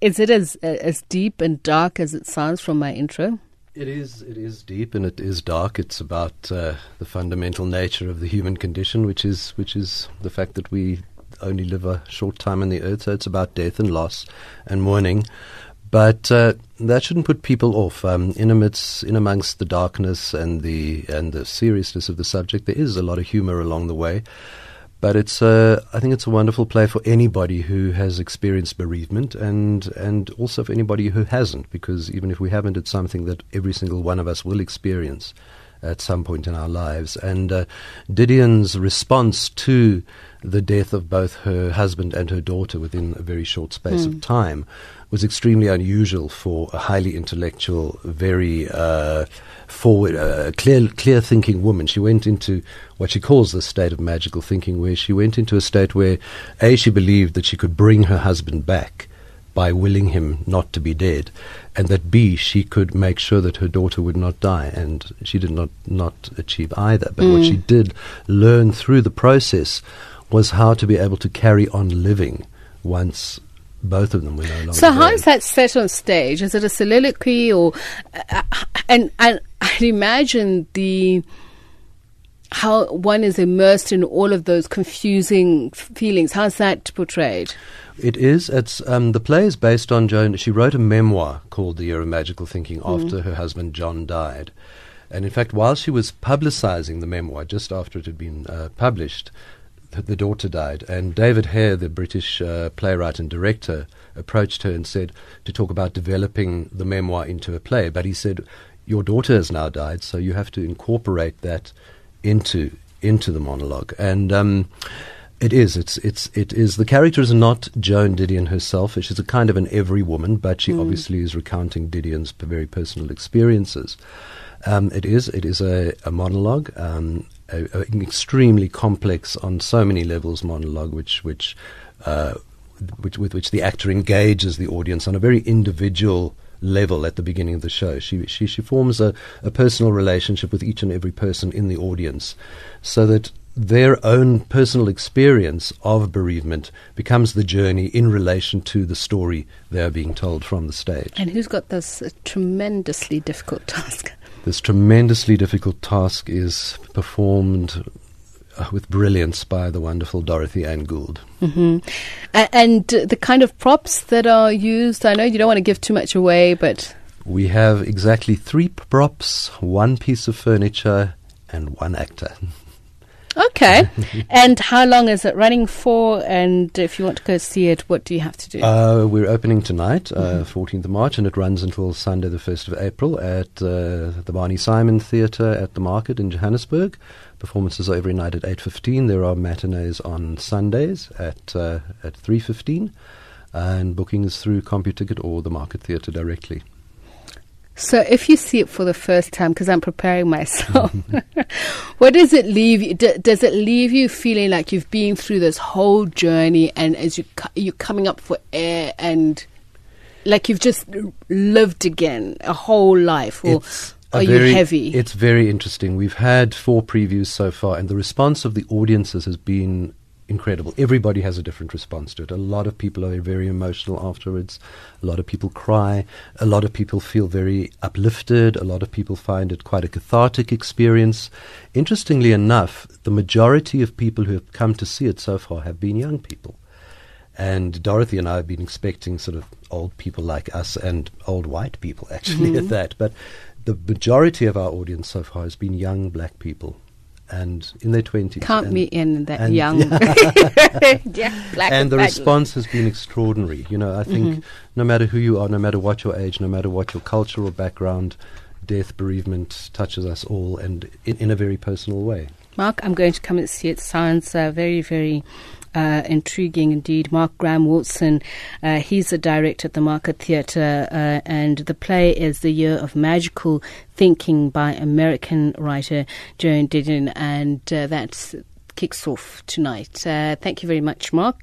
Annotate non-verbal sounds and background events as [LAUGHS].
Is it as as deep and dark as it sounds from my intro? It is. It is deep and it is dark. It's about uh, the fundamental nature of the human condition, which is which is the fact that we only live a short time on the earth. So it's about death and loss and mourning. But uh, that shouldn't put people off. Um, in amidst, in amongst the darkness and the and the seriousness of the subject, there is a lot of humour along the way. But it's uh, I think it's a wonderful play for anybody who has experienced bereavement and and also for anybody who hasn't, because even if we haven't, it's something that every single one of us will experience at some point in our lives. And uh, Didion's response to the death of both her husband and her daughter within a very short space mm. of hmm. time was extremely unusual for a highly intellectual, very uh, forward, uh, clear, clear thinking woman. She went into what she calls the state of magical thinking, where she went into a state where, A, she believed that she could bring her husband back by willing him not to be dead, and that B, she could make sure that her daughter would not die, and she did not, not achieve either. But mm. what she did learn through the process was how to be able to carry on living once both of them were no longer. So how is that set on stage? Is it a soliloquy or? Uh, and and I'd imagine the how one is immersed in all of those confusing feelings. How's that portrayed? It is. It's um, the play is based on Joan. She wrote a memoir called The Year of Magical Thinking mm. after her husband John died, and in fact, while she was publicizing the memoir, just after it had been uh, published, the daughter died, and David Hare, the British uh, playwright and director, approached her and said to talk about developing the memoir into a play. But he said, "Your daughter has now died, so you have to incorporate that into into the monologue, And um, it is. It's. It's. It is. The character is not Joan Didion herself. She's a kind of an every woman, but she mm. obviously is recounting Didion's very personal experiences. Um, it is. It is a, a monologue. Um, an extremely complex on so many levels monologue, which which, uh, which with which the actor engages the audience on a very individual level at the beginning of the show. She she she forms a, a personal relationship with each and every person in the audience, so that their own personal experience of bereavement becomes the journey in relation to the story they are being told from the stage. And who's got this tremendously difficult task? This tremendously difficult task is performed with brilliance by the wonderful Dorothy Ann Gould. Mm-hmm. and the kind of props that are used, I know you don't want to give too much away, but. We have exactly three props, one piece of furniture, and one actor. [LAUGHS] Okay. [LAUGHS] and how long is it running for? And if you want to go see it, what do you have to do? Uh, we're opening tonight, uh, mm-hmm. 14th of March, and it runs until Sunday, the 1st of April, at uh, the Barney Simon Theatre at the Market in Johannesburg. Performances are every night at 8.15. There are matinees on Sundays at, uh, at 3.15. And bookings through CompuTicket or the Market Theatre directly. So, if you see it for the first time, because I'm preparing myself, [LAUGHS] what does it leave you? D- does it leave you feeling like you've been through this whole journey, and as you cu- you're coming up for air, and like you've just lived again a whole life, or it's are very, you heavy? It's very interesting. We've had four previews so far, and the response of the audiences has been incredible. Everybody has a different response to it. A lot of people are very emotional afterwards. A lot of people cry. A lot of people feel very uplifted. A lot of people find it quite a cathartic experience. Interestingly enough, the majority of people who have come to see it so far have been young people. And Dorothy and I have been expecting sort of old people like us and old white people actually mm-hmm. at that. But the majority of our audience so far has been young black people and in their 20s. Can't and, be in that and young. [LAUGHS] Black and the response has been extraordinary. You know, I think mm-hmm. no matter who you are, no matter what your age, no matter what your cultural background, death, bereavement touches us all and in, in a very personal way. Mark, I'm going to come and see it. Sounds uh, very, very uh, intriguing indeed. Mark Graham Wilson, uh, he's a director at the Market Theatre, uh, and the play is The Year of Magical Thinking by American writer Joan Didion, and uh, that kicks off tonight. Uh, thank you very much, Mark.